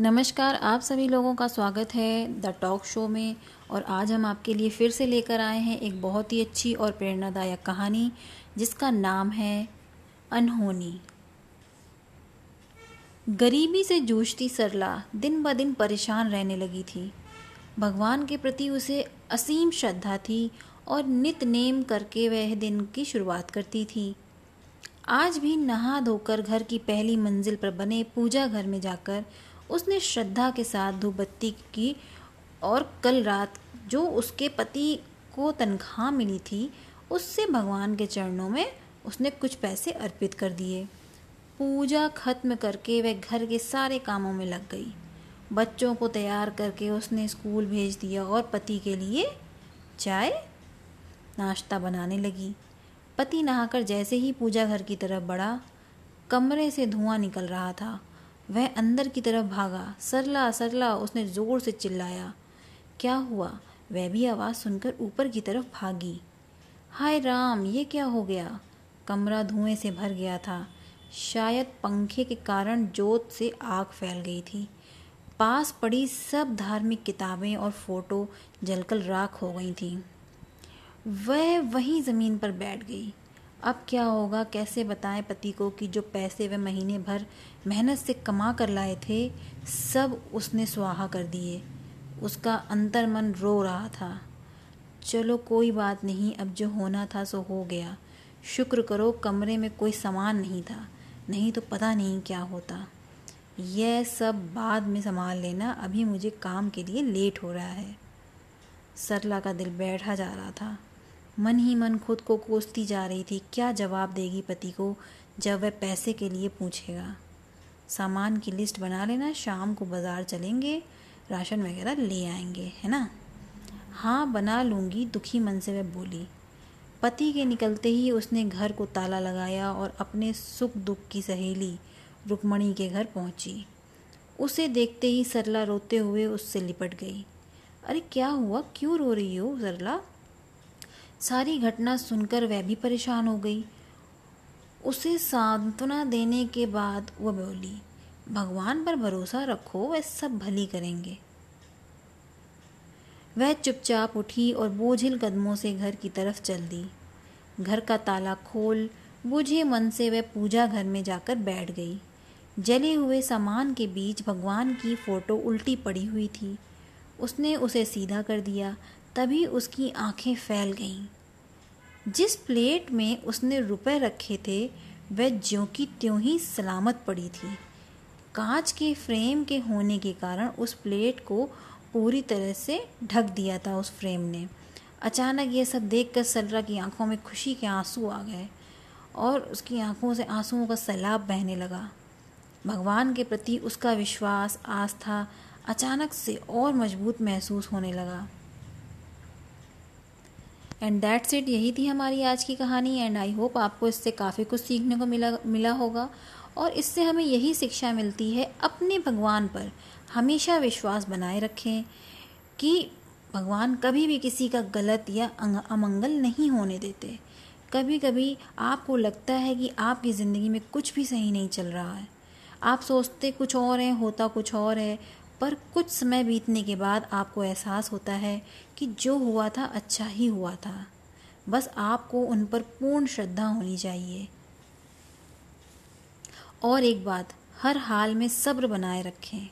नमस्कार, आप सभी लोगों का स्वागत है द टॉक शो में। और आज हम आपके लिए फिर से लेकर आए हैं एक बहुत ही अच्छी और प्रेरणादायक कहानी, जिसका नाम है अनहोनी। गरीबी से जूझती सरला दिन ब दिन परेशान रहने लगी थी। भगवान के प्रति उसे असीम श्रद्धा थी और नित नेम करके वह दिन की शुरुआत करती थी। आज भी नहा धोकर घर की पहली मंजिल पर बने पूजा घर में जाकर उसने श्रद्धा के साथ धूपबत्ती की और कल रात जो उसके पति को तनख्वाह मिली थी, उससे भगवान के चरणों में उसने कुछ पैसे अर्पित कर दिए। पूजा खत्म करके वह घर के सारे कामों में लग गई। बच्चों को तैयार करके उसने स्कूल भेज दिया और पति के लिए चाय, नाश्ता बनाने लगी। पति नहाकर जैसे ही पूजा घर की तरफ़ बढ़ा, कमरे से धुआँ निकल रहा था। वह अंदर की तरफ़ भागा। सरला सरला, उसने ज़ोर से चिल्लाया। क्या हुआ? वह भी आवाज़ सुनकर ऊपर की तरफ़ भागी। हाय राम, ये क्या हो गया? कमरा धुएँ से भर गया था। शायद पंखे के कारण जोत से आग फैल गई थी। पास पड़ी सब धार्मिक किताबें और फ़ोटो जलकर राख हो गई थी। वह वहीं ज़मीन पर बैठ गई। अब क्या होगा? कैसे बताएँ पति को कि जो पैसे वह महीने भर मेहनत से कमा कर लाए थे, सब उसने सुहा कर दिए। उसका अंतर मन रो रहा था। चलो कोई बात नहीं, अब जो होना था सो हो गया। शुक्र करो कमरे में कोई सामान नहीं था, नहीं तो पता नहीं क्या होता। यह सब बाद में संभाल लेना, अभी मुझे काम के लिए लेट हो रहा है। सरला का दिल बैठा जा रहा था। मन ही मन खुद को कोसती जा रही थी, क्या जवाब देगी पति को जब वह पैसे के लिए पूछेगा? सामान की लिस्ट बना लेना, शाम को बाज़ार चलेंगे, राशन वगैरह ले आएँगे, है ना? हाँ बना लूँगी, दुखी मन से वह बोली। पति के निकलते ही उसने घर को ताला लगाया और अपने सुख दुख की सहेली रुक्मणी के घर पहुँची। उसे देखते ही सरला रोते हुए उससे लिपट गई। अरे, क्या हुआ? क्यों रो रही हो सरला? सारी घटना सुनकर वह भी परेशान हो गई। उसे सांत्वना देने के बाद वह बोली, भगवान पर भरोसा रखो, वह सब भली करेंगे। वह चुपचाप उठी और बोझिल कदमों से घर की तरफ़ चल दी। घर का ताला खोल, बूझे मन से वह पूजा घर में जाकर बैठ गई। जले हुए सामान के बीच भगवान की फ़ोटो उल्टी पड़ी हुई थी। उसने उसे सीधा कर दिया तभी उसकी आँखें फैल गईं। जिस प्लेट में उसने रुपए रखे थे, वह ज्यों की त्यों ही सलामत पड़ी थी। कांच के फ्रेम के होने के कारण उस प्लेट को पूरी तरह से ढक दिया था उस फ्रेम ने। अचानक ये सब देखकर सलरा की आँखों में खुशी के आँसू आ गए और उसकी आँखों से आंसुओं का सैलाब बहने लगा। भगवान के प्रति उसका विश्वास, आस्था अचानक से और मज़बूत महसूस होने लगा। एंड दैट्स इट यही थी हमारी आज की कहानी एंड आई होप आपको इससे काफ़ी कुछ सीखने को मिला मिला होगा। और इससे हमें यही शिक्षा मिलती है अपने भगवान पर। हमेशा विश्वास बनाए रखें कि भगवान कभी भी किसी का गलत या अमंगल नहीं होने देते। कभी कभी आपको लगता है कि आपकी ज़िंदगी में कुछ भी सही नहीं चल रहा है। आप सोचते कुछ और है, होता कुछ और है पर कुछ समय बीतने के बाद आपको एहसास होता है कि जो हुआ था अच्छा ही हुआ था। बस आपको उन पर पूर्ण श्रद्धा होनी चाहिए। और एक बात, हर हाल में सब्र बनाए रखें।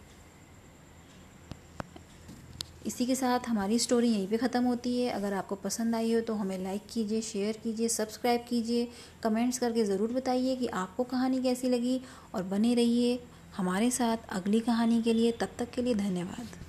इसी के साथ हमारी स्टोरी यहीं पे ख़त्म होती है। अगर आपको पसंद आई हो तो हमें लाइक कीजिए, शेयर कीजिए, सब्सक्राइब कीजिए। कमेंट्स करके ज़रूर बताइए कि आपको कहानी कैसी लगी। और बने रहिए हमारे साथ अगली कहानी के लिए तब तक के लिए धन्यवाद।